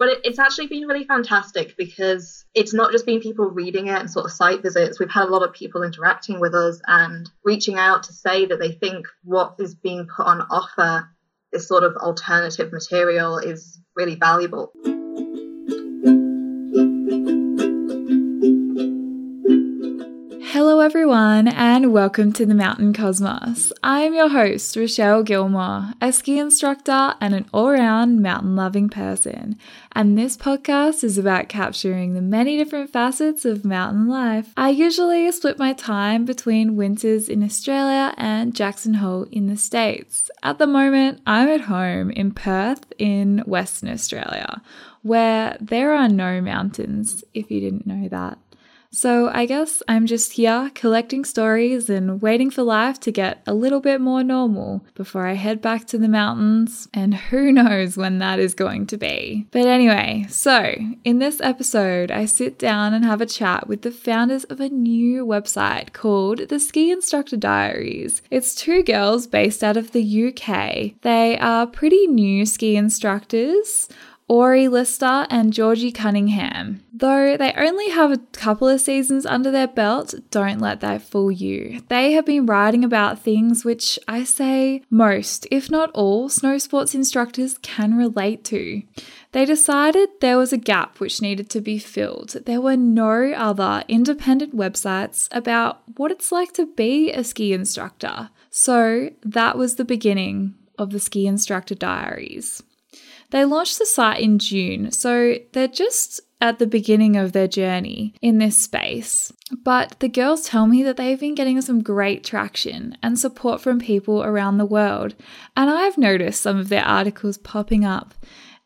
But it, it's actually been really fantastic because it's not just been people reading it and sort of site visits. We've had a lot of people interacting with us and reaching out to say that they think what is being put on offer, this sort of alternative material, is really valuable. Hello, everyone, and welcome to the Mountain Cosmos. I am your host, Rouchelle Gilmore, a ski instructor and an all round mountain loving person. And this podcast is about capturing the many different facets of mountain life. I usually split my time between winters in Australia and Jackson Hole in the States. At the moment, I'm at home in Perth in Western Australia, where there are no mountains, if you didn't know that. So I guess I'm just here collecting stories and waiting for life to get a little bit more normal before I head back to the mountains, and who knows when that is going to be. But anyway, so in this episode, I sit down and have a chat with the founders of a new website called the Ski Instructor Diaries. It's two girls based out of the UK. They are pretty new ski instructors Ori Lister and Georgie Cunningham. Though they only have a couple of seasons under their belt, don't let that fool you. They have been writing about things which I say most, if not all, snow sports instructors can relate to. They decided there was a gap which needed to be filled. There were no other independent websites about what it's like to be a ski instructor. So that was the beginning of the Ski Instructor Diaries. They launched the site in June, so they're just at the beginning of their journey in this space. But the girls tell me that they've been getting some great traction and support from people around the world, and I've noticed some of their articles popping up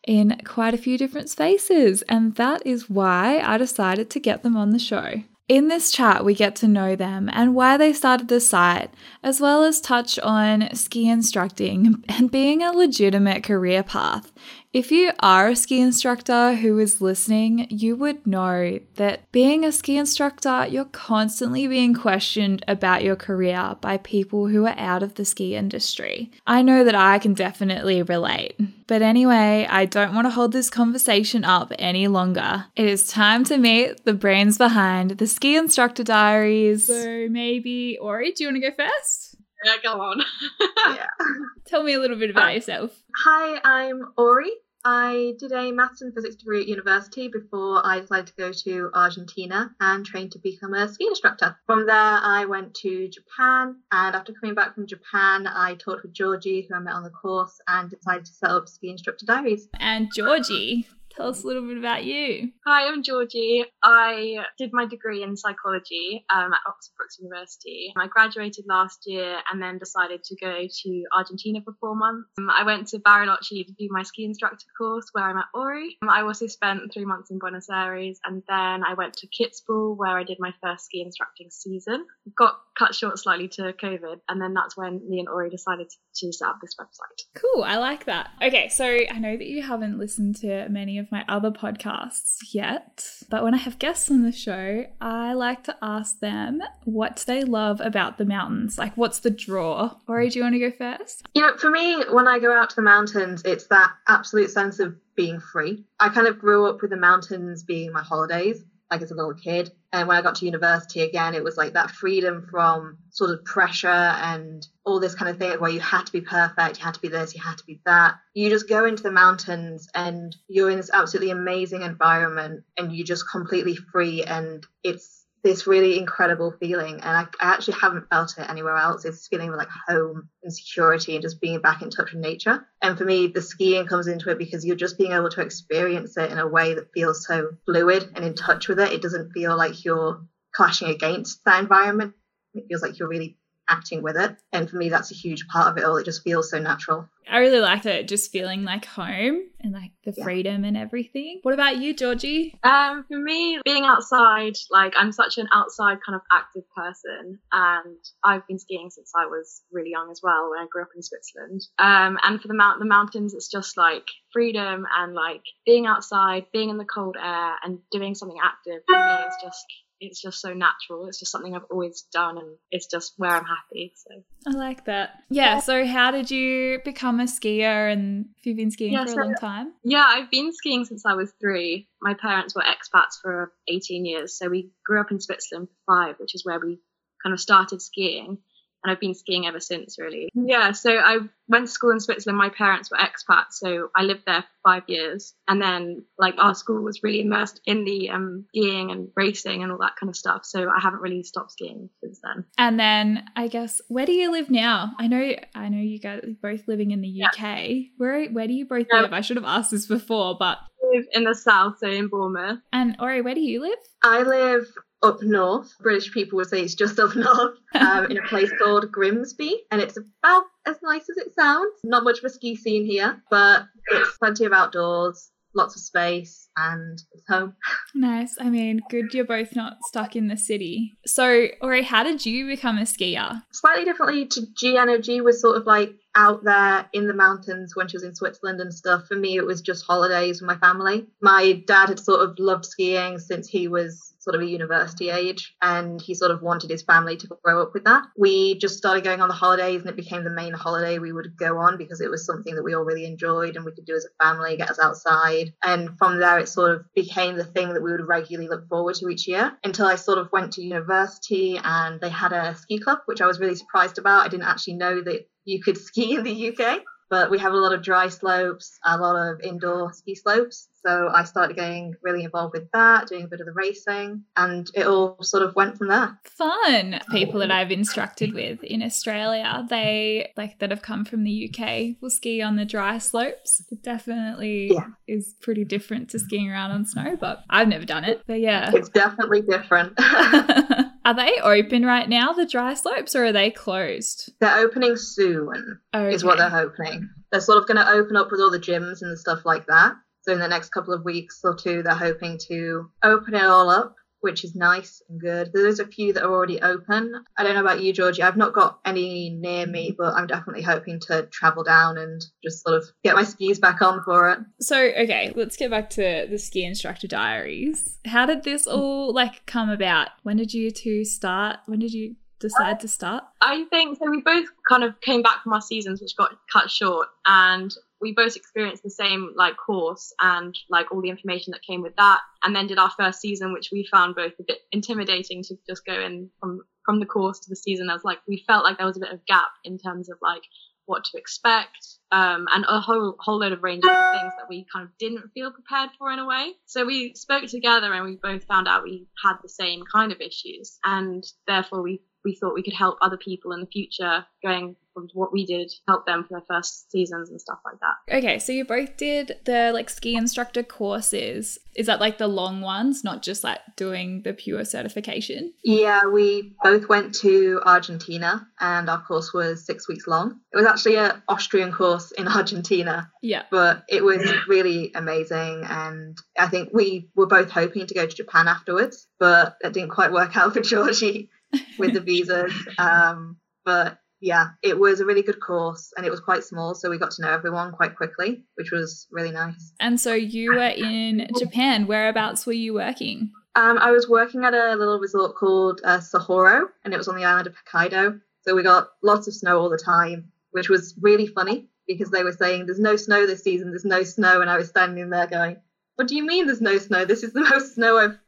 in quite a few different spaces, and that is why I decided to get them on the show. In this chat, we get to know them and why they started the site, as well as touch on ski instructing and being a legitimate career path. If you are a ski instructor who is listening, you would know that being a ski instructor, you're constantly being questioned about your career by people who are out of the ski industry. I know that I can definitely relate. But anyway, I don't want to hold this conversation up any longer. It is time to meet the brains behind the Ski Instructor Diaries. So maybe, Ori, do you want to go first? Yeah, go on. yeah. Tell me a little bit about uh, yourself. Hi, I'm Ori. I did a maths and physics degree at university before I decided to go to Argentina and train to become a ski instructor. From there, I went to Japan, and after coming back from Japan, I talked with Georgie, who I met on the course, and decided to set up Ski Instructor Diaries. And Georgie, Tell us a little bit about you. Hi, I'm Georgie. I did my degree in psychology um, at Oxford Brookes University. I graduated last year and then decided to go to Argentina for four months. Um, I went to Bariloche to do my ski instructor course where I'm at Ori. Um, I also spent three months in Buenos Aires and then I went to Kitzbühel where I did my first ski instructing season. Got cut short slightly to COVID and then that's when me and Ori decided to set up this website. Cool, I like that. Okay, so I know that you haven't listened to many of of my other podcasts yet, but when I have guests on the show, I like to ask them what they love about the mountains. Like, what's the draw? Ori, do you want to go first? You know, for me, when I go out to the mountains, it's that absolute sense of being free. I kind of grew up with the mountains being my holidays like as a little kid. And when I got to university again, it was like that freedom from sort of pressure and all this kind of thing where you had to be perfect, you had to be this, you had to be that. You just go into the mountains and you're in this absolutely amazing environment and you're just completely free and it's this really incredible feeling and I, I, actually haven't felt it anywhere else. It's feeling of like home and security and just being back in touch with nature. And for me the skiing comes into it because you're just being able to experience it in a way that feels so fluid and in touch with it. It doesn't feel like you're clashing against that environment. It feels like you're really acting with it. And for me, that's a huge part of it all. It just feels so natural. I really liked it, just feeling like home and like the yeah. freedom and everything. What about you, Georgie? Um, for me, being outside, like I'm such an outside kind of active person, and I've been skiing since I was really young as well. When I grew up in Switzerland, um, and for the mount the mountains, it's just like freedom and like being outside, being in the cold air, and doing something active. For me, is just it's just so natural. It's just something I've always done and it's just where I'm happy. So I like that. Yeah. So how did you become a skier and have you been skiing yeah, for a long time? Yeah, I've been skiing since I was three. My parents were expats for 18 years. So we grew up in Switzerland for five, which is where we kind of started skiing and I've been skiing ever since, really. Yeah, so I went to school in Switzerland. My parents were expats, so I lived there for five years. And then, like, our school was really immersed in the um, skiing and racing and all that kind of stuff. So I haven't really stopped skiing since then. And then, I guess, where do you live now? I know, I know you guys are both living in the UK. Yeah. Where, where do you both live? I should have asked this before, but live in the south, so in Bournemouth. And Ori, where do you live? I live up north. British people would say it's just up north, um, in a place called Grimsby, and it's about as nice as it sounds. Not much of a ski scene here, but it's plenty of outdoors, lots of space, and it's home. Nice. I mean, good you're both not stuck in the city. So, Ori, how did you become a skier? Slightly differently to Georgie was sort of like out there in the mountains when she was in Switzerland and stuff. For me, it was just holidays with my family. My dad had sort of loved skiing since he was sort of a university age and he sort of wanted his family to grow up with that. We just started going on the holidays and it became the main holiday we would go on because it was something that we all really enjoyed and we could do as a family, get us outside. And from there, it sort of became the thing that we would regularly look forward to each year until I sort of went to university and they had a ski club, which I was really surprised about. I didn't actually know that you could ski in the UK but we have a lot of dry slopes, a lot of indoor ski slopes. So I started getting really involved with that, doing a bit of the racing, and it all sort of went from there. Fun. People that I've instructed with in Australia, they like that have come from the UK will ski on the dry slopes. It definitely yeah. is pretty different to skiing around on snow, but I've never done it. But yeah. It's definitely different. Are they open right now, the dry slopes, or are they closed? They're opening soon, okay. is what they're opening. They're sort of going to open up with all the gyms and stuff like that. So in the next couple of weeks or two, they're hoping to open it all up which is nice and good. There's a few that are already open. I don't know about you, Georgie. I've not got any near me, but I'm definitely hoping to travel down and just sort of get my skis back on for it. So, okay, let's get back to the ski instructor diaries. How did this mm. all like come about? When did you two start? When did you decide to start? I think so. We both kind of came back from our seasons, which got cut short, and we both experienced the same like course and like all the information that came with that and then did our first season which we found both a bit intimidating to just go in from from the course to the season as like we felt like there was a bit of gap in terms of like what to expect um, and a whole whole load of range of things that we kind of didn't feel prepared for in a way. So we spoke together and we both found out we had the same kind of issues and therefore we we thought we could help other people in the future going from what we did help them for their first seasons and stuff like that. Okay so you both did the like ski instructor courses. Is that like the long ones not just like doing the pure certification? Yeah we both went to argentina and our course was six weeks long. It was actually an austrian course in argentina yeah. but it was really amazing. And i think we were both hoping to go to japan afterwards but it didn't quite work out for georgie with the visas. Um, but yeah, it was a really good course and it was quite small, so we got to know everyone quite quickly, which was really nice. And so you were in Japan. Whereabouts were you working? Um, I was working at a little resort called uh, Sapporo, and it was on the island of Hokkaido. So we got lots of snow all the time, which was really funny because they were saying there's no snow this season, there's no snow, and I was standing there going, "What do you mean there's no snow? This is the most snow I've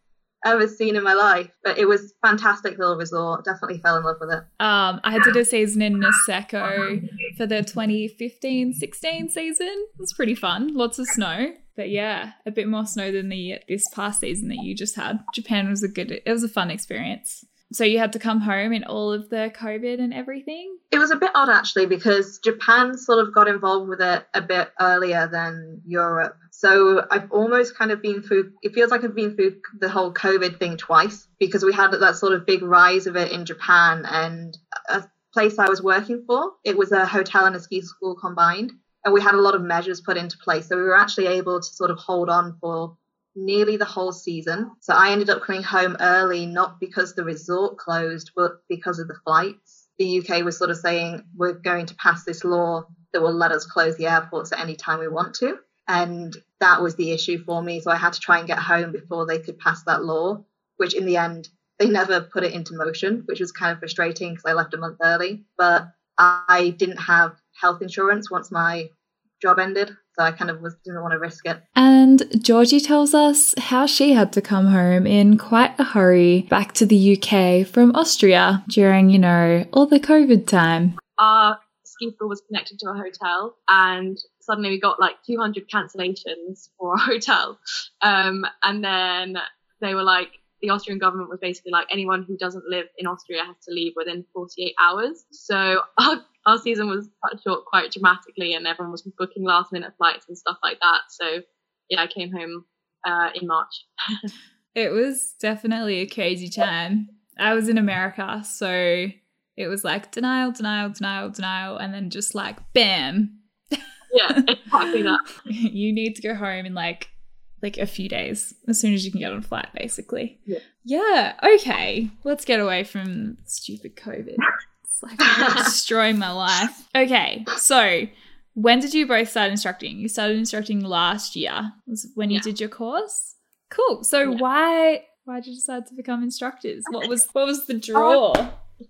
ever seen in my life. But it was fantastic little resort. Definitely fell in love with it. Um, I did a season in Niseko for the 2015-16 season. It was pretty fun. Lots of snow. But yeah, a bit more snow than the this past season that you just had. Japan was a good it was a fun experience. So you had to come home in all of the COVID and everything? It was a bit odd actually because Japan sort of got involved with it a bit earlier than Europe. So I've almost kind of been through, it feels like I've been through the whole COVID thing twice because we had that sort of big rise of it in Japan and a place I was working for, it was a hotel and a ski school combined. And we had a lot of measures put into place. So we were actually able to sort of hold on for nearly the whole season. So I ended up coming home early, not because the resort closed, but because of the flights. The UK was sort of saying, we're going to pass this law that will let us close the airports at any time we want to. And that was the issue for me. So I had to try and get home before they could pass that law, which in the end they never put it into motion, which was kind of frustrating because I left a month early. But I didn't have health insurance once my job ended, so I kind of was, didn't want to risk it. And Georgie tells us how she had to come home in quite a hurry back to the UK from Austria during, you know, all the COVID time. Our ski school was connected to a hotel, and suddenly we got like 200 cancellations for our hotel. Um, and then they were like, the Austrian government was basically like anyone who doesn't live in Austria has to leave within 48 hours. So our, our season was cut short quite dramatically, and everyone was booking last minute flights and stuff like that. So yeah, I came home uh, in March. it was definitely a crazy time. I was in America, so it was like denial, denial, denial, denial, and then just like bam. Yeah, exactly that. you need to go home in like like a few days as soon as you can get on a flight, basically. Yeah. Yeah. Okay. Let's get away from stupid COVID. It's like destroying my life. Okay. So when did you both start instructing? You started instructing last year. Was when you Yeah. did your course? Cool. So Yeah. why why did you decide to become instructors? What was what was the um, draw?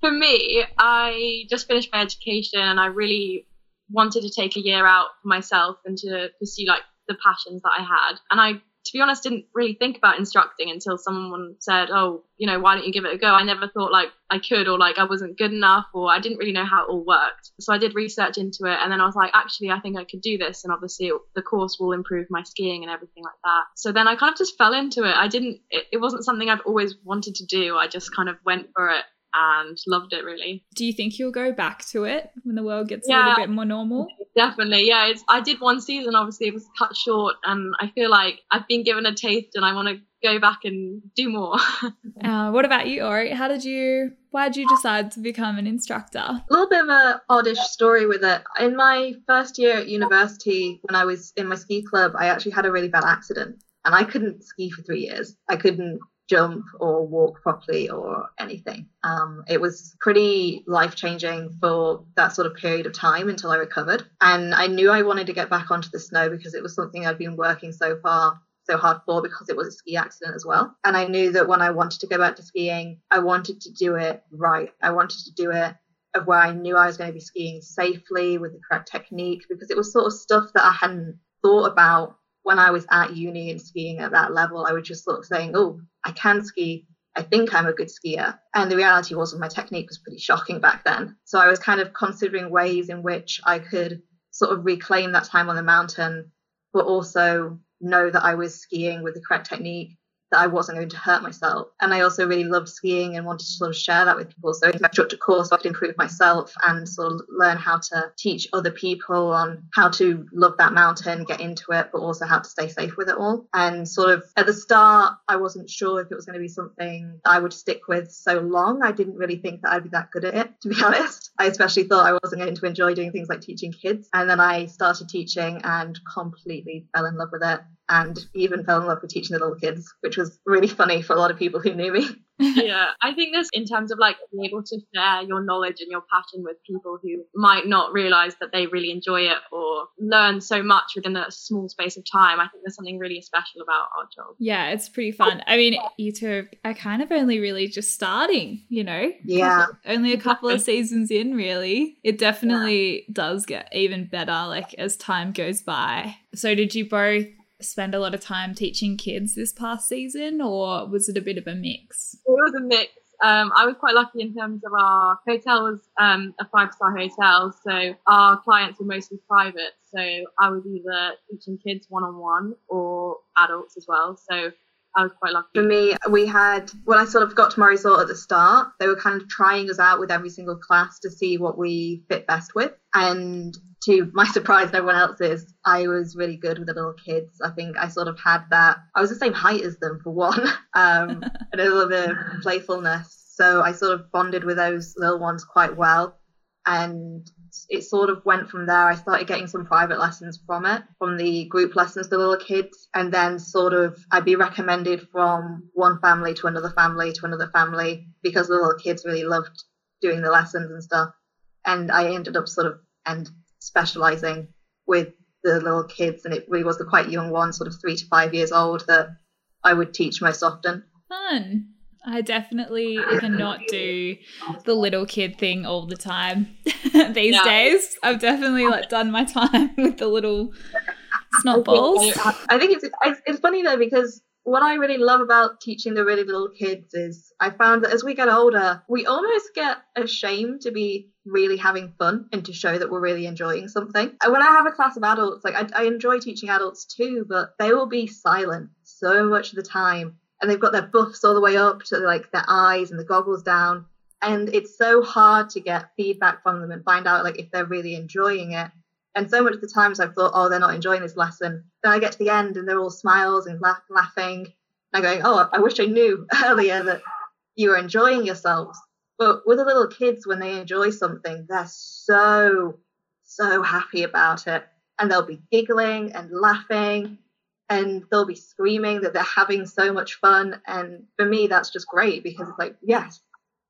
For me, I just finished my education and I really wanted to take a year out for myself and to pursue like the passions that I had. And I, to be honest, didn't really think about instructing until someone said, "Oh, you know, why don't you give it a go?" I never thought like I could or like I wasn't good enough or I didn't really know how it all worked. So I did research into it and then I was like, actually, I think I could do this. And obviously, the course will improve my skiing and everything like that. So then I kind of just fell into it. I didn't. It, it wasn't something I've always wanted to do. I just kind of went for it and loved it really. Do you think you'll go back to it when the world gets a little bit more normal? Definitely, yeah. It's, I did one season, obviously, it was cut short, and I feel like I've been given a taste and I want to go back and do more. Uh, what about you, Ori? How did you? Why did you decide to become an instructor? A little bit of a oddish story with it. In my first year at university, when I was in my ski club, I actually had a really bad accident and I couldn't ski for three years. I couldn't jump or walk properly or anything. Um, it was pretty life changing for that sort of period of time until I recovered. And I knew I wanted to get back onto the snow because it was something I'd been working so far so hard for because it was a ski accident as well. And I knew that when I wanted to go back to skiing, I wanted to do it right. I wanted to do it of where I knew I was going to be skiing safely with the correct technique because it was sort of stuff that I hadn't thought about when I was at uni and skiing at that level. I was just sort of saying, oh, I can ski. I think I'm a good skier. And the reality was my technique was pretty shocking back then. So I was kind of considering ways in which I could sort of reclaim that time on the mountain, but also know that I was skiing with the correct technique, that I wasn't going to hurt myself. And I also really loved skiing and wanted to sort of share that with people. So if I took a course I could improve myself and sort of learn how to teach other people on how to love that mountain, get into it, but also how to stay safe with it all. And sort of at the start, I wasn't sure if it was going to be something I would stick with so long. I didn't really think that I'd be that good at it, to be honest. I especially thought I wasn't going to enjoy doing things like teaching kids. And then I started teaching and completely fell in love with it and even fell in love with teaching the little kids, which was really funny for a lot of people who knew me. yeah, I think this in terms of like being able to share your knowledge and your passion with people who might not realize that they really enjoy it or learn so much within a small space of time. I think there's something really special about our job. Yeah, it's pretty fun. I mean, you two are kind of only really just starting, you know? Yeah. Only a couple of seasons in, really. It definitely does get even better, like, as time goes by. So, did you both spend a lot of time teaching kids this past season, or was it a bit of a mix? It was a mix. Um, I was quite lucky in terms of our hotel was um, a five star hotel, so our clients were mostly private. So I was either teaching kids one on one or adults as well. So I was quite lucky. For me, we had, when I sort of got to my resort at the start, they were kind of trying us out with every single class to see what we fit best with. And to my surprise and everyone else's, I was really good with the little kids. I think I sort of had that, I was the same height as them for one, um, and a little bit of playfulness. So I sort of bonded with those little ones quite well. And it sort of went from there. I started getting some private lessons from it, from the group lessons to little kids. And then sort of I'd be recommended from one family to another family to another family because the little kids really loved doing the lessons and stuff. And I ended up sort of and specializing with the little kids. And it really was the quite young ones, sort of three to five years old, that I would teach most often. Fun. I definitely cannot do the little kid thing all the time these Yeah. days. I've definitely like done my time with the little snot balls. I think it's, it's it's funny though because what I really love about teaching the really little kids is I found that as we get older, we almost get ashamed to be really having fun and to show that we're really enjoying something. And when I have a class of adults, like I, I enjoy teaching adults too, but they will be silent so much of the time, and they've got their buffs all the way up to like their eyes and the goggles down, and it's so hard to get feedback from them and find out like if they're really enjoying it. And so much of the times I've thought, oh, they're not enjoying this lesson. Then I get to the end and they're all smiles and laugh, laughing. And I'm going, oh, I wish I knew earlier that you were enjoying yourselves. But with the little kids, when they enjoy something, they're so, so happy about it. And they'll be giggling and laughing and they'll be screaming that they're having so much fun. And for me, that's just great because it's like, yes,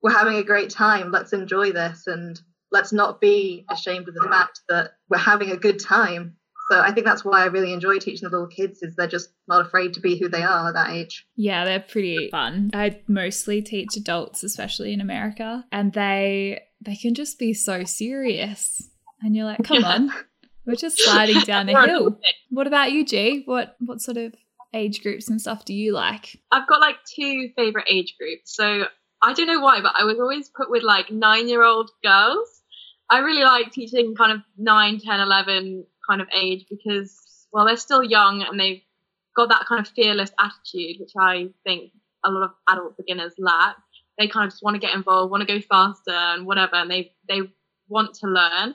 we're having a great time. Let's enjoy this. And let's not be ashamed of the fact that we're having a good time. So I think that's why I really enjoy teaching the little kids is they're just not afraid to be who they are at that age. Yeah, they're pretty fun. I mostly teach adults, especially in America, and they they can just be so serious. And you're like, come on, we're just sliding down a hill. What about you, G? What what sort of age groups and stuff do you like? I've got like two favorite age groups. So I don't know why, but I was always put with like nine year old girls. I really like teaching kind of 9, 10, 11 kind of age because, well, they're still young and they've got that kind of fearless attitude, which I think a lot of adult beginners lack. They kind of just want to get involved, want to go faster and whatever, and they, they want to learn.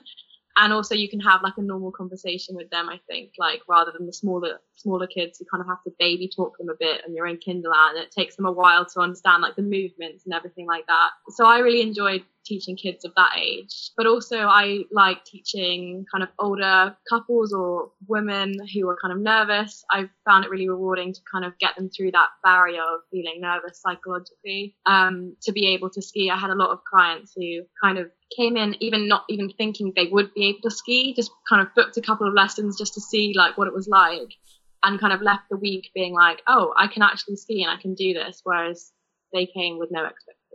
And also you can have like a normal conversation with them, I think, like rather than the smaller, smaller kids, you kind of have to baby talk them a bit and you're in kindergarten. It takes them a while to understand like the movements and everything like that. So I really enjoyed teaching kids of that age. But also I like teaching kind of older couples or women who are kind of nervous. I found it really rewarding to kind of get them through that barrier of feeling nervous psychologically. Um, to be able to ski, I had a lot of clients who kind of came in even not even thinking they would be able to ski, just kind of booked a couple of lessons just to see like what it was like and kind of left the week being like, oh, I can actually ski and I can do this. Whereas they came with no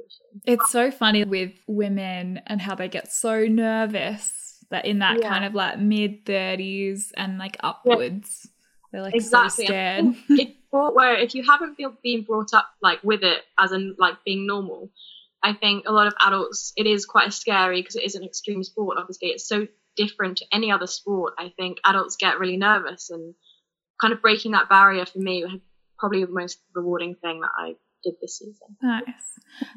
expectation. It's so funny with women and how they get so nervous that in that Yeah. kind of like mid 30s and like upwards, they're like Exactly. so scared. it's where if you haven't been, been brought up like with it as in like being normal, I think a lot of adults it is quite scary because it is an extreme sport. Obviously, it's so different to any other sport. I think adults get really nervous and kind of breaking that barrier for me was probably the most rewarding thing that I did this season. Nice.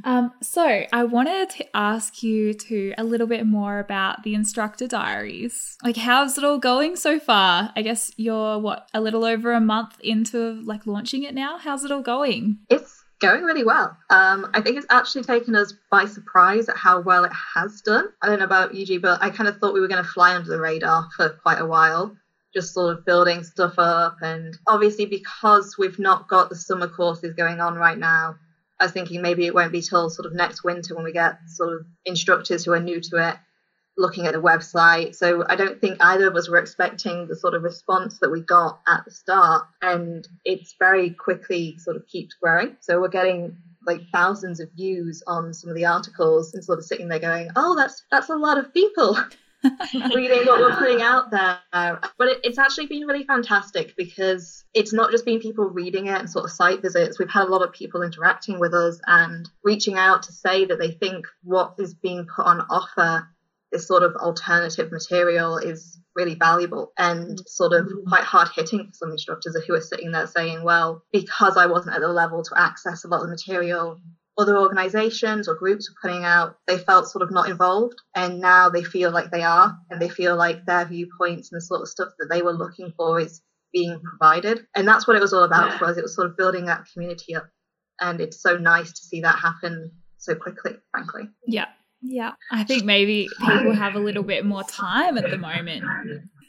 Um, so I wanted to ask you to a little bit more about the instructor diaries. Like, how's it all going so far? I guess you're what a little over a month into like launching it now. How's it all going? It's going really well. Um, I think it's actually taken us by surprise at how well it has done. I don't know about you G, but I kind of thought we were going to fly under the radar for quite a while, just sort of building stuff up. And obviously, because we've not got the summer courses going on right now, I was thinking maybe it won't be till sort of next winter when we get sort of instructors who are new to it looking at the website. So I don't think either of us were expecting the sort of response that we got at the start. And it's very quickly sort of keeps growing. So we're getting like thousands of views on some of the articles and sort of sitting there going, oh, that's that's a lot of people reading what we're putting out there. But it, it's actually been really fantastic because it's not just been people reading it and sort of site visits. We've had a lot of people interacting with us and reaching out to say that they think what is being put on offer, this sort of alternative material, is really valuable and sort of mm-hmm. quite hard hitting for some instructors who are sitting there saying, well, because I wasn't at the level to access a lot of the material, other organizations or groups were putting out, they felt sort of not involved. And now they feel like they are, and they feel like their viewpoints and the sort of stuff that they were looking for is being provided. And that's what it was all about for us. It was sort of building that community up. And it's so nice to see that happen so quickly, frankly. Yeah. Yeah. I think maybe people have a little bit more time at the moment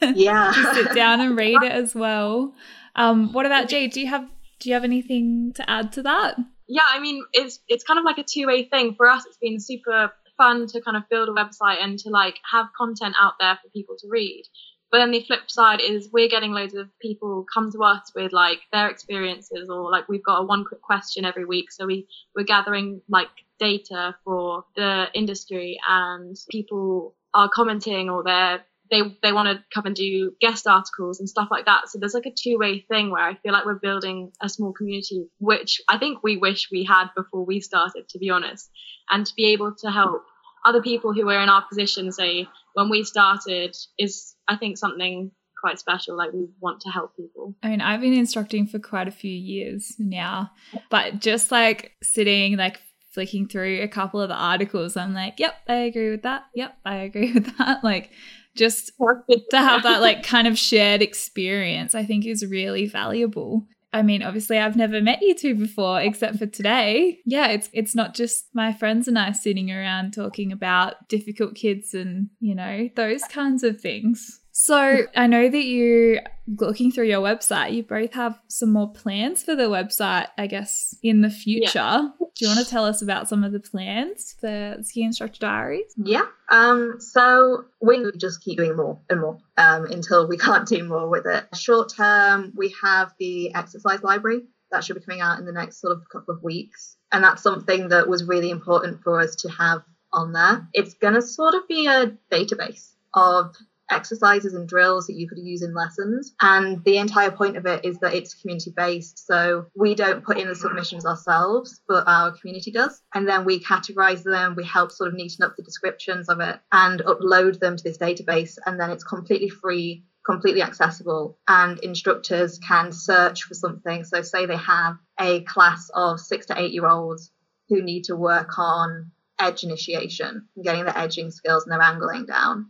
Yeah. to sit down and read it as well. Um, what about Jay? Do you have do you have anything to add to that? Yeah, I mean, it's it's kind of like a two way thing for us. It's been super fun to kind of build a website and to like have content out there for people to read. But then the flip side is we're getting loads of people come to us with like their experiences or like we've got a one quick question every week. So we, we're gathering like data for the industry and people are commenting or they're they they want to come and do guest articles and stuff like that. So there's like a two way thing where I feel like we're building a small community, which I think we wish we had before we started, to be honest, and to be able to help other people who were in our position, say when we started, is I think something quite special. Like we want to help people. I mean, I've been instructing for quite a few years now, but just like sitting like flicking through a couple of the articles, I'm like, yep, I agree with that. Yep, I agree with that. Like just to have that like kind of shared experience, I think is really valuable. I mean, obviously I've never met you two before except for today. Yeah, it's it's not just my friends and I sitting around talking about difficult kids and, you know, those kinds of things. So I know that you, looking through your website, you both have some more plans for the website, I guess, in the future. Yeah. Do you want to tell us about some of the plans for Ski Instructor Diaries? Yeah. Um, so we just keep doing more and more um, until we can't do more with it. Short term, we have the exercise library that should be coming out in the next sort of couple of weeks. And that's something that was really important for us to have on there. It's going to sort of be a database of exercises and drills that you could use in lessons. And the entire point of it is that it's community based. So we don't put in the submissions ourselves, but our community does. And then we categorize them, we help sort of neaten up the descriptions of it and upload them to this database. And then it's completely free completely accessible and instructors can search for something. So, say they have a class of six to eight year olds who need to work on edge initiation, getting their edging skills and their angling down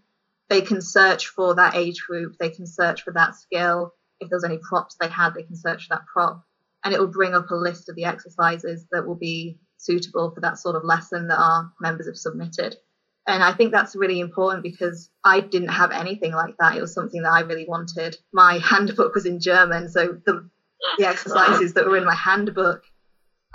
they can search for that age group, they can search for that skill. If there's any props they had, they can search for that prop. And it will bring up a list of the exercises that will be suitable for that sort of lesson that our members have submitted. And I think that's really important because I didn't have anything like that. It was something that I really wanted. My handbook was in German, so the the exercises that were in my handbook,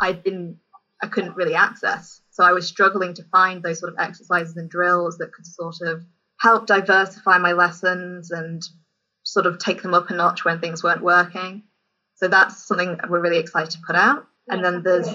I didn't, I couldn't really access. So I was struggling to find those sort of exercises and drills that could sort of help diversify my lessons and sort of take them up a notch when things weren't working. So that's something we're really excited to put out. And then there's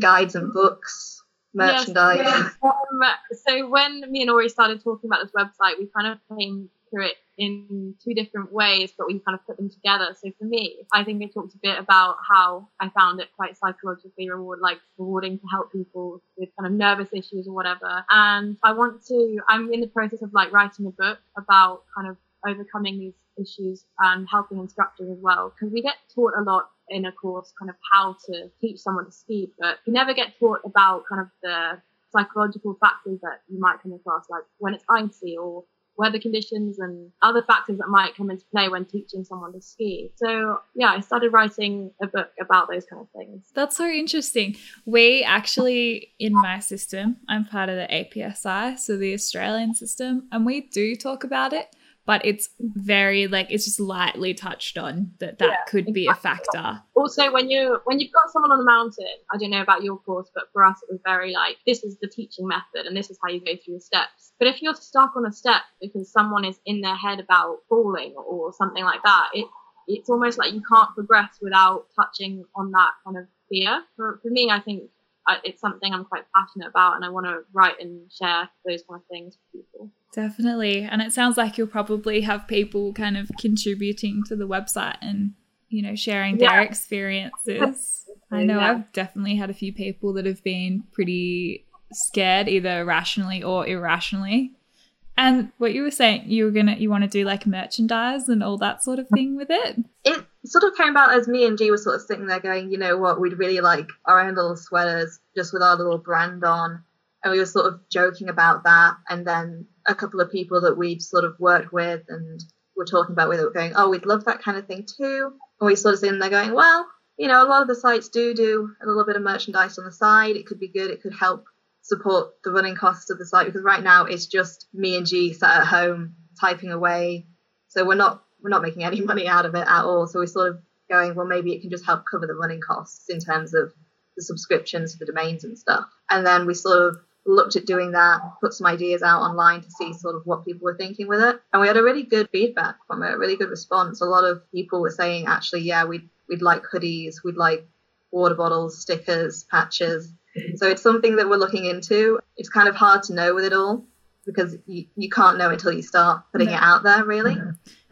guides and books, merchandise. Yes. Um, so when me and Ori started talking about this website, we kind of came it in two different ways, but we kind of put them together. So for me, I think I talked a bit about how I found it quite psychologically reward, like rewarding to help people with kind of nervous issues or whatever. And I want to, I'm in the process of like writing a book about kind of overcoming these issues and helping instructors as well. Because we get taught a lot in a course kind of how to teach someone to ski, but you never get taught about kind of the psychological factors that you might come across, like when it's icy or weather conditions and other factors that might come into play when teaching someone to ski. So, yeah, I started writing a book about those kind of things. That's so interesting. We actually, in my system, I'm part of the APSI, so the Australian system, and we do talk about it but it's very like it's just lightly touched on that that yeah, could be exactly. a factor also when you when you've got someone on the mountain i don't know about your course but for us it was very like this is the teaching method and this is how you go through the steps but if you're stuck on a step because someone is in their head about falling or something like that it it's almost like you can't progress without touching on that kind of fear for, for me i think uh, it's something I'm quite passionate about, and I want to write and share those kind of things with people. Definitely. And it sounds like you'll probably have people kind of contributing to the website and, you know, sharing their yeah. experiences. I know yeah. I've definitely had a few people that have been pretty scared, either rationally or irrationally. And what you were saying, you were gonna, you want to do like merchandise and all that sort of thing with it. It sort of came about as me and G were sort of sitting there going, you know what, we'd really like our own little sweaters just with our little brand on and we were sort of joking about that. And then a couple of people that we'd sort of worked with and were talking about with it were going, oh, we'd love that kind of thing too. And we sort of sitting there going, well, you know, a lot of the sites do do a little bit of merchandise on the side. It could be good. It could help support the running costs of the site because right now it's just me and G sat at home typing away. So we're not we're not making any money out of it at all. So we're sort of going, well, maybe it can just help cover the running costs in terms of the subscriptions for the domains and stuff. And then we sort of looked at doing that, put some ideas out online to see sort of what people were thinking with it. And we had a really good feedback from it, a really good response. A lot of people were saying, actually, yeah, we'd, we'd like hoodies, we'd like water bottles, stickers, patches. So it's something that we're looking into. It's kind of hard to know with it all because you, you can't know until you start putting it out there, really.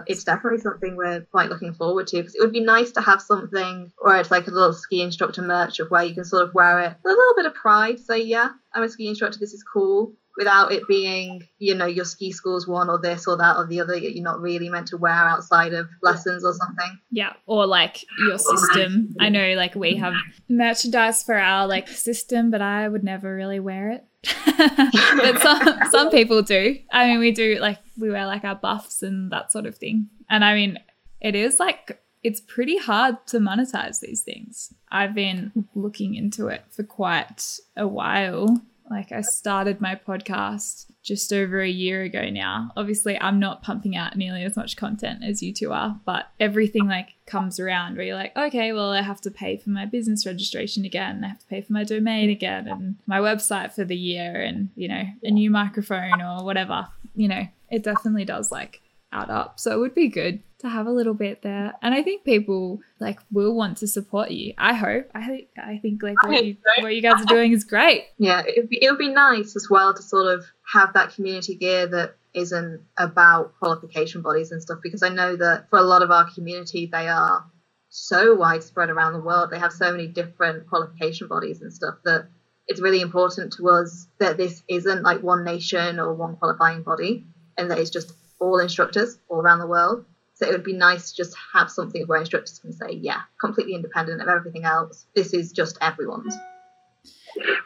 It's definitely something we're quite looking forward to because it would be nice to have something where it's like a little ski instructor merch of where you can sort of wear it. With a little bit of pride, say, yeah, I'm a ski instructor, this is cool, without it being, you know, your ski school's one or this or that or the other that you're not really meant to wear outside of lessons or something. Yeah, or like your system. I know like we have merchandise for our like system, but I would never really wear it. but some some people do. I mean, we do like we wear like our buffs and that sort of thing. And I mean, it is like it's pretty hard to monetize these things. I've been looking into it for quite a while. Like I started my podcast just over a year ago now. Obviously, I'm not pumping out nearly as much content as you two are, but everything like comes around where you're like, okay, well, I have to pay for my business registration again. I have to pay for my domain again and my website for the year and, you know, a new microphone or whatever. You know, it definitely does like add up. So it would be good to have a little bit there. And I think people like will want to support you. I hope. I think I think like what you, what you guys are doing is great. Yeah, it would be, it would be nice as well to sort of have that community gear that isn't about qualification bodies and stuff because I know that for a lot of our community they are so widespread around the world. They have so many different qualification bodies and stuff that it's really important to us that this isn't like one nation or one qualifying body and that it's just all instructors all around the world. So it would be nice to just have something where instructors can say, yeah, completely independent of everything else. This is just everyone's.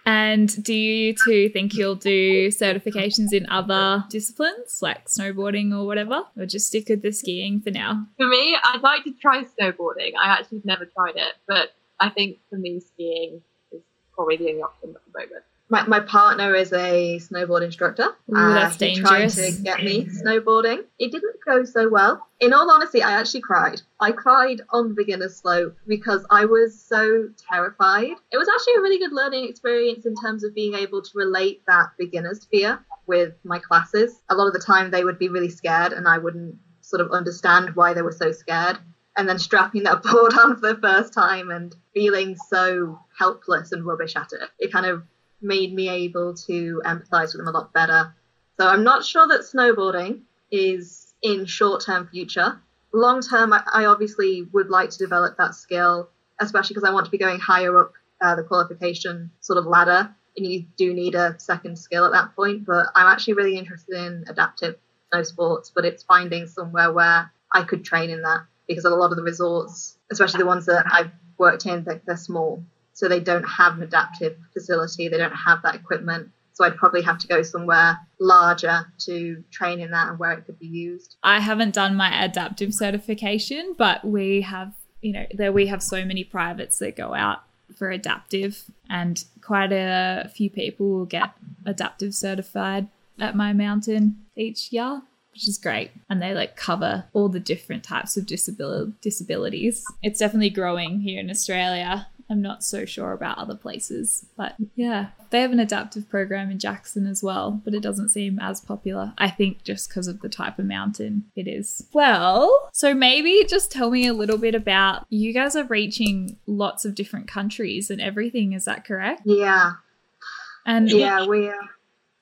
And do you two think you'll do certifications in other disciplines like snowboarding or whatever? Or just stick with the skiing for now? For me, I'd like to try snowboarding. I actually have never tried it, but I think for me, skiing is probably the only option at the moment my, my partner is a snowboard instructor. Ooh, uh, that's he dangerous. tried to get me snowboarding. It didn't go so well. In all honesty, I actually cried. I cried on the beginner's slope because I was so terrified. It was actually a really good learning experience in terms of being able to relate that beginner's fear with my classes. A lot of the time, they would be really scared, and I wouldn't sort of understand why they were so scared. And then strapping that board on for the first time and feeling so helpless and rubbish at it, it kind of made me able to empathize with them a lot better. So I'm not sure that snowboarding is in short term future. Long term, I, I, obviously would like to develop that skill, especially because I want to be going higher up uh, the qualification sort of ladder. And you do need a second skill at that point. But I'm actually really interested in adaptive snow sports, but it's finding somewhere where I could train in that because a lot of the resorts, especially the ones that I've worked in, they're, they're small so they don't have an adaptive facility, they don't have that equipment. So I'd probably have to go somewhere larger to train in that and where it could be used. I haven't done my adaptive certification, but we have, you know, there we have so many privates that go out for adaptive and quite a few people will get adaptive certified at my mountain each year which is great. And they like cover all the different types of disabil- disabilities. It's definitely growing here in Australia. I'm not so sure about other places, but yeah, they have an adaptive program in Jackson as well, but it doesn't seem as popular. I think just because of the type of mountain it is. Well, so maybe just tell me a little bit about you guys are reaching lots of different countries and everything. Is that correct? Yeah. And yeah, we are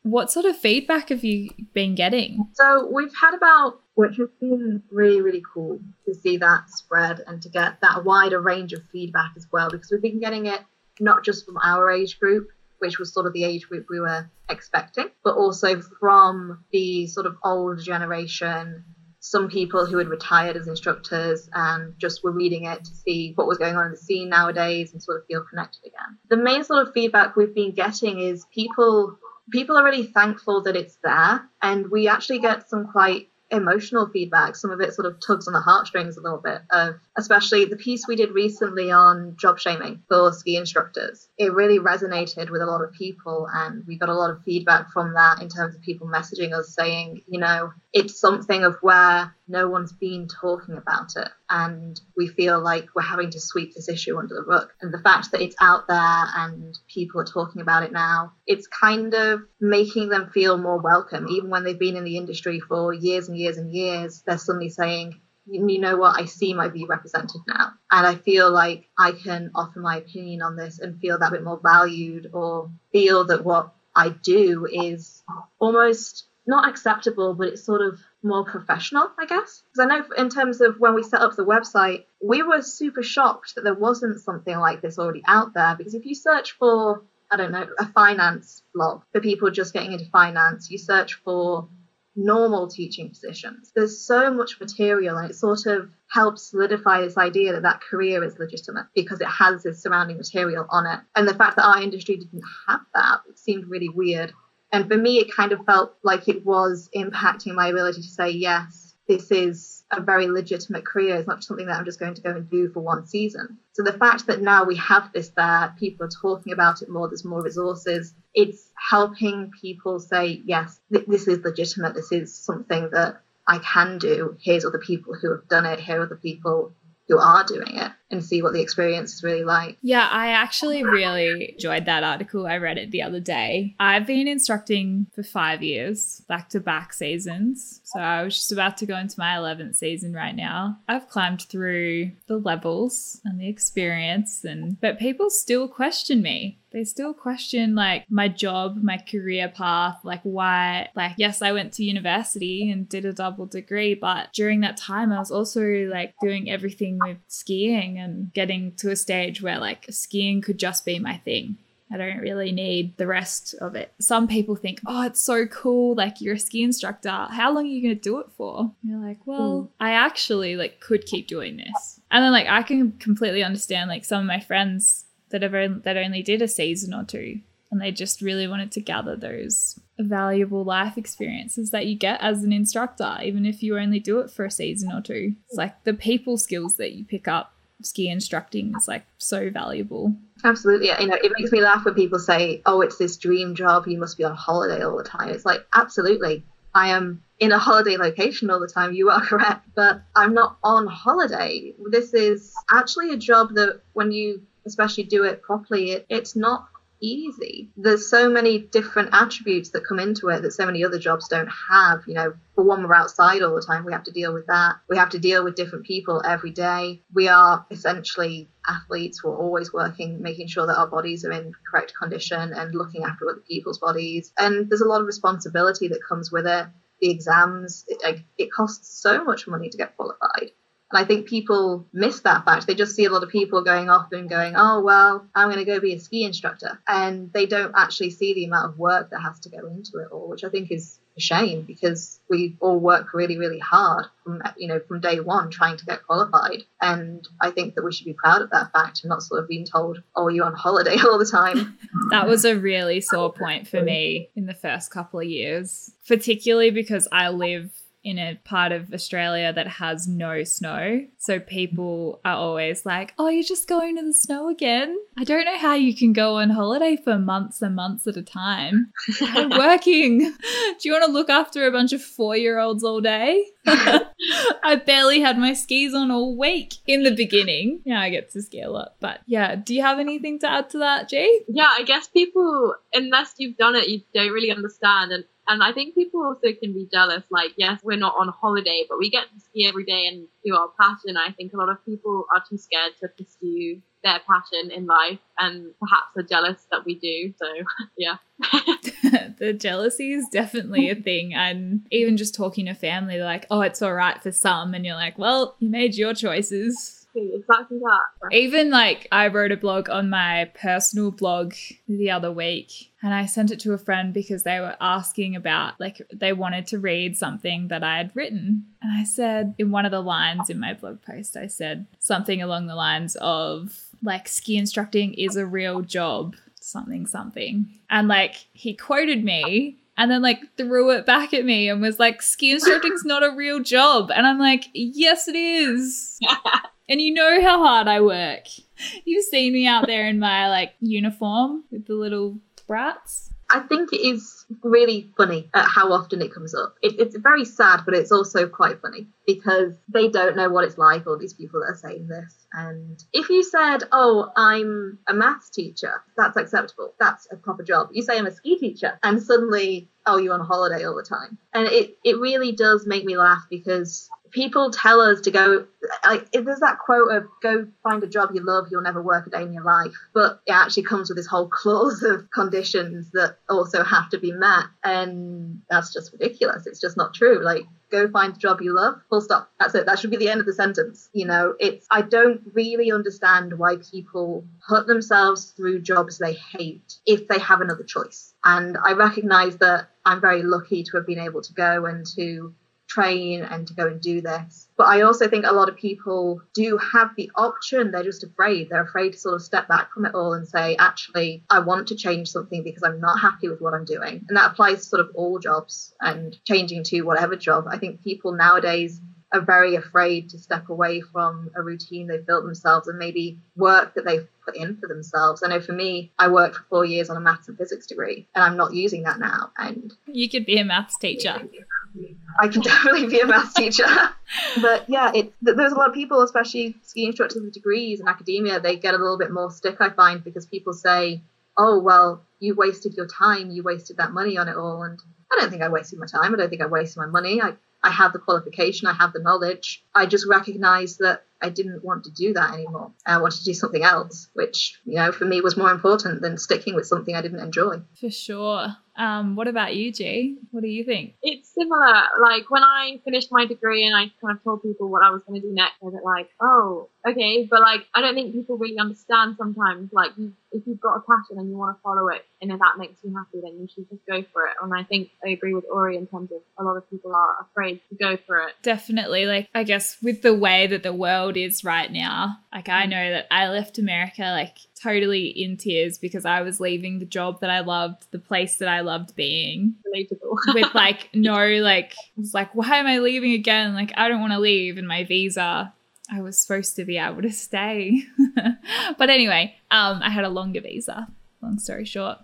what sort of feedback have you been getting? So we've had about, which has been really, really cool to see that spread and to get that wider range of feedback as well, because we've been getting it not just from our age group, which was sort of the age group we were expecting, but also from the sort of old generation, some people who had retired as instructors and just were reading it to see what was going on in the scene nowadays and sort of feel connected again. The main sort of feedback we've been getting is people people are really thankful that it's there. And we actually get some quite emotional feedback. Some of it sort of tugs on the heartstrings a little bit of especially the piece we did recently on job shaming for ski instructors. It really resonated with a lot of people and we got a lot of feedback from that in terms of people messaging us saying, you know, it's something of where no one's been talking about it. And we feel like we're having to sweep this issue under the rug. And the fact that it's out there and people are talking about it now, it's kind of making them feel more welcome. Even when they've been in the industry for years and years and years, they're suddenly saying, you know what, I see my view represented now. And I feel like I can offer my opinion on this and feel that bit more valued or feel that what I do is almost not acceptable, but it's sort of more professional, I guess. Because I know in terms of when we set up the website, we were super shocked that there wasn't something like this already out there. Because if you search for, I don't know, a finance blog for people just getting into finance, you search for normal teaching positions. There's so much material and it sort of helps solidify this idea that that career is legitimate because it has this surrounding material on it. And the fact that our industry didn't have that seemed really weird. And for me, it kind of felt like it was impacting my ability to say, yes, this is a very legitimate career. It's not something that I'm just going to go and do for one season. So the fact that now we have this there, people are talking about it more, there's more resources, it's helping people say, yes, th- this is legitimate. This is something that I can do. Here's other people who have done it. Here are the people who are doing it and see what the experience is really like. Yeah, I actually really enjoyed that article. I read it the other day. I've been instructing for five years, back to back seasons. So I was just about to go into my 11th season right now. I've climbed through the levels and the experience and but people still question me they still question like my job, my career path, like why, like, yes, I went to university and did a double degree, but during that time, I was also like doing everything with skiing and getting to a stage where like skiing could just be my thing. I don't really need the rest of it. Some people think, oh, it's so cool. Like you're a ski instructor. How long are you going to do it for? And you're like, well, mm. I actually like could keep doing this. And then like I can completely understand like some of my friends that have only, that only did a season or two and they just really wanted to gather those valuable life experiences that you get as an instructor even if you only do it for a season or two it's like the people skills that you pick up ski instructing is like so valuable. Absolutely. You know, it makes me laugh when people say, oh, it's this dream job. You must be on holiday all the time. It's like, absolutely. I am in a holiday location all the time. You are correct. But I'm not on holiday. This is actually a job that when you especially do it properly, it, it's not easy. There's so many different attributes that come into it that so many other jobs don't have. You know, for one, we're outside all the time. We have to deal with that. We have to deal with different people every day. We are essentially athletes. We're always working, making sure that our bodies are in correct condition and looking after other people's bodies. And there's a lot of responsibility that comes with it. The exams, it, it costs so much money to get qualified. And I think people miss that fact. They just see a lot of people going off and going, oh, well, I'm going to go be a ski instructor. And they don't actually see the amount of work that has to go into it all, which I think is a shame because we all work really, really hard from, you know, from day one trying to get qualified. And I think that we should be proud of that fact and not sort of being told, oh, you're on holiday all the time. that was a really sore point for me in the first couple of years, particularly because I live in a part of Australia that has no snow. So people are always like, oh, you're just going to the snow again? I don't know how you can go on holiday for months and months at a time. I'm working. Do you want to look after a bunch of four year olds all day? I barely had my skis on all week in the beginning. Yeah, I get to ski a lot. But yeah, do you have anything to add to that, G? Yeah, I guess people, unless you've done it, you don't really understand. And and I think people also can be jealous. Like, yes, we're not on holiday, but we get to ski every day and do our passion. I think a lot of people are too scared to pursue their passion in life and perhaps are jealous that we do. So, yeah. the jealousy is definitely a thing. And even just talking to family, like, oh, it's all right for some. And you're like, well, you made your choices exactly that. Even like I wrote a blog on my personal blog the other week and I sent it to a friend because they were asking about like they wanted to read something that I had written. And I said in one of the lines in my blog post, I said something along the lines of like ski instructing is a real job, something, something. And like he quoted me and then like threw it back at me and was like, ski instructing's not a real job. And I'm like, yes, it is. And you know how hard I work. You've seen me out there in my like uniform with the little brats. I think it is really funny at how often it comes up. It, it's very sad, but it's also quite funny. Because they don't know what it's like, all these people that are saying this. And if you said, Oh, I'm a maths teacher, that's acceptable. That's a proper job. You say I'm a ski teacher, and suddenly, oh, you're on holiday all the time. And it, it really does make me laugh because people tell us to go like there's that quote of go find a job you love you'll never work a day in your life but it actually comes with this whole clause of conditions that also have to be met and that's just ridiculous it's just not true like go find the job you love full stop. That's it. That should be the end of the sentence you know? It's i don't really understand why people put themselves through jobs they hate if they have another choice. And i recognize that i'm very lucky to have been able to go and to train and to go and do this. But I also think a lot of people do have the option. They're just afraid. They're afraid to sort of step back from it all and say, actually, I want to change something because I'm not happy with what I'm doing. And that applies to sort of all jobs and changing to whatever job. I think people nowadays are very afraid to step away from a routine they've built themselves and maybe work that they've put in for themselves. I know for me, I worked for four years on a maths and physics degree, and I'm not using that now. And you could be a maths teacher. I can definitely be a maths teacher. but yeah, it, there's a lot of people, especially ski instructors with degrees in academia, they get a little bit more stick, I find, because people say, oh, well, you wasted your time, you wasted that money on it all. And I don't think I wasted my time. I don't think I wasted my money. I, I have the qualification, I have the knowledge. I just recognize that I didn't want to do that anymore. I wanted to do something else, which, you know, for me was more important than sticking with something I didn't enjoy. For sure. Um, what about you, G? What do you think? It's similar. Like when I finished my degree and I kind of told people what I was going to do next, I was like, oh, okay. But like, I don't think people really understand sometimes. Like, you, if you've got a passion and you want to follow it, and if that makes you happy, then you should just go for it. And I think I agree with Ori in terms of a lot of people are afraid to go for it. Definitely. Like, I guess with the way that the world is right now, like, I know that I left America like totally in tears because I was leaving the job that I loved, the place that I loved being. Relatable. with like no like was like why am I leaving again? Like I don't want to leave and my visa I was supposed to be able to stay. but anyway, um I had a longer visa, long story short.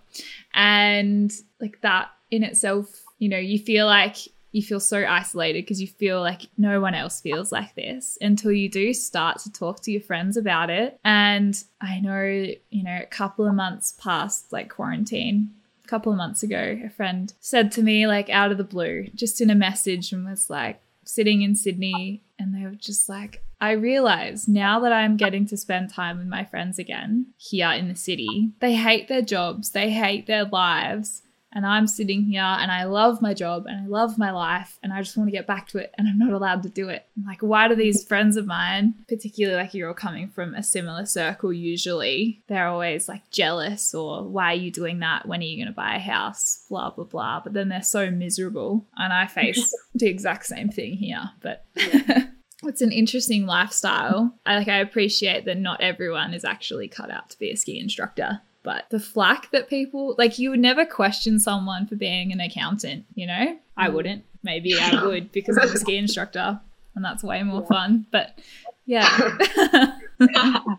And like that in itself, you know, you feel like you feel so isolated because you feel like no one else feels like this until you do start to talk to your friends about it. And I know, you know, a couple of months past like quarantine, a couple of months ago, a friend said to me, like out of the blue, just in a message, and was like sitting in Sydney, and they were just like, I realize now that I'm getting to spend time with my friends again here in the city, they hate their jobs, they hate their lives and I'm sitting here and I love my job and I love my life and I just want to get back to it and I'm not allowed to do it. I'm like, why do these friends of mine, particularly like you're all coming from a similar circle usually, they're always like jealous or why are you doing that? When are you going to buy a house? Blah, blah, blah. But then they're so miserable. And I face the exact same thing here. But. it's an interesting lifestyle. I like I appreciate that not everyone is actually cut out to be a ski instructor but the flack that people like you would never question someone for being an accountant you know? I mm. wouldn't. Maybe i would because i'm a ski instructor and that's way more fun but yeah.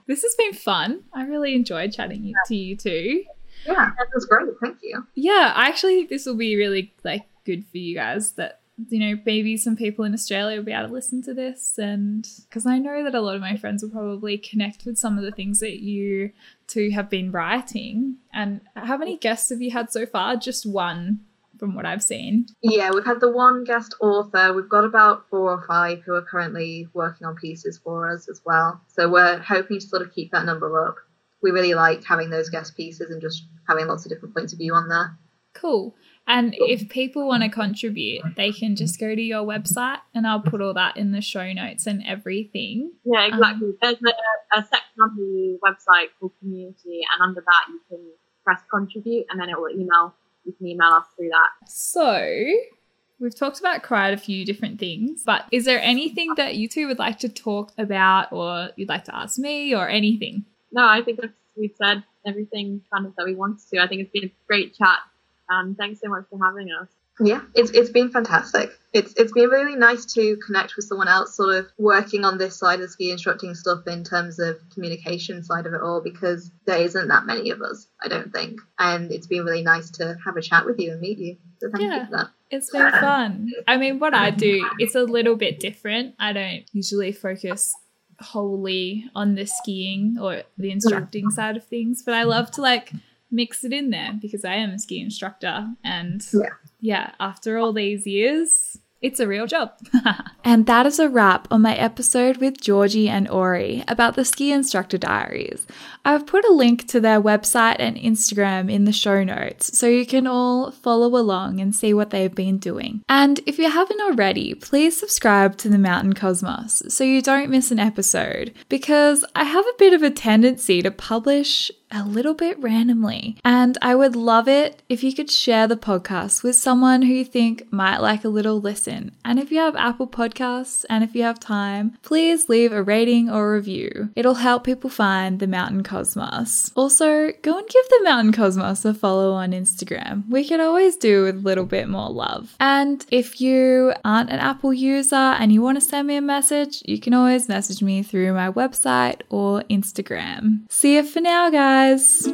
This has been fun. I really enjoyed chatting to you too. Yeah that was great. Thank you. Yeah i actually think this will be really like good for you guys that you know, maybe some people in Australia will be able to listen to this. And because I know that a lot of my friends will probably connect with some of the things that you two have been writing. And how many guests have you had so far? Just one from what I've seen. Yeah, we've had the one guest author. We've got about four or five who are currently working on pieces for us as well. So we're hoping to sort of keep that number up. We really like having those guest pieces and just having lots of different points of view on there. Cool. And if people want to contribute, they can just go to your website and I'll put all that in the show notes and everything. Yeah, exactly. Um, There's a, a, section on the website called community, and under that, you can press contribute and then it will email. You can email us through that. So, we've talked about quite a few different things, but is there anything that you two would like to talk about or you'd like to ask me or anything? No, I think we've said everything kind of that we wanted to. I think it's been a great chat and thanks so much for having us. Yeah, it's it's been fantastic. It's it's been really nice to connect with someone else, sort of working on this side of ski instructing stuff in terms of communication side of it all, because there isn't that many of us, I don't think. And it's been really nice to have a chat with you and meet you. So thank yeah. you for that. It's been fun. I mean, what I do, it's a little bit different. I don't usually focus wholly on the skiing or the instructing mm. side of things, but I love to like mix it in there because I am a ski instructor. And Yeah. yeah, after all these years, it's a real job. And that is a wrap on my episode with Georgie and Ori about the Ski Instructor Diaries. I've put a link to their website and Instagram in the show notes so you can all follow along and see what they've been doing. And if you haven't already, please subscribe to the Mountain Cosmos so you don't miss an episode because I have a bit of a tendency to publish a little bit randomly. And I would love it if you could share the podcast with someone who you think might like a little listen. And if you have Apple Podcasts and if you have time, please leave a rating or review. It'll help people find the Mountain Cosmos. Also, go and give the Mountain Cosmos a follow on Instagram. We could always do with a little bit more love. And if you aren't an Apple user and you want to send me a message, you can always message me through my website or Instagram. See you for now, guys.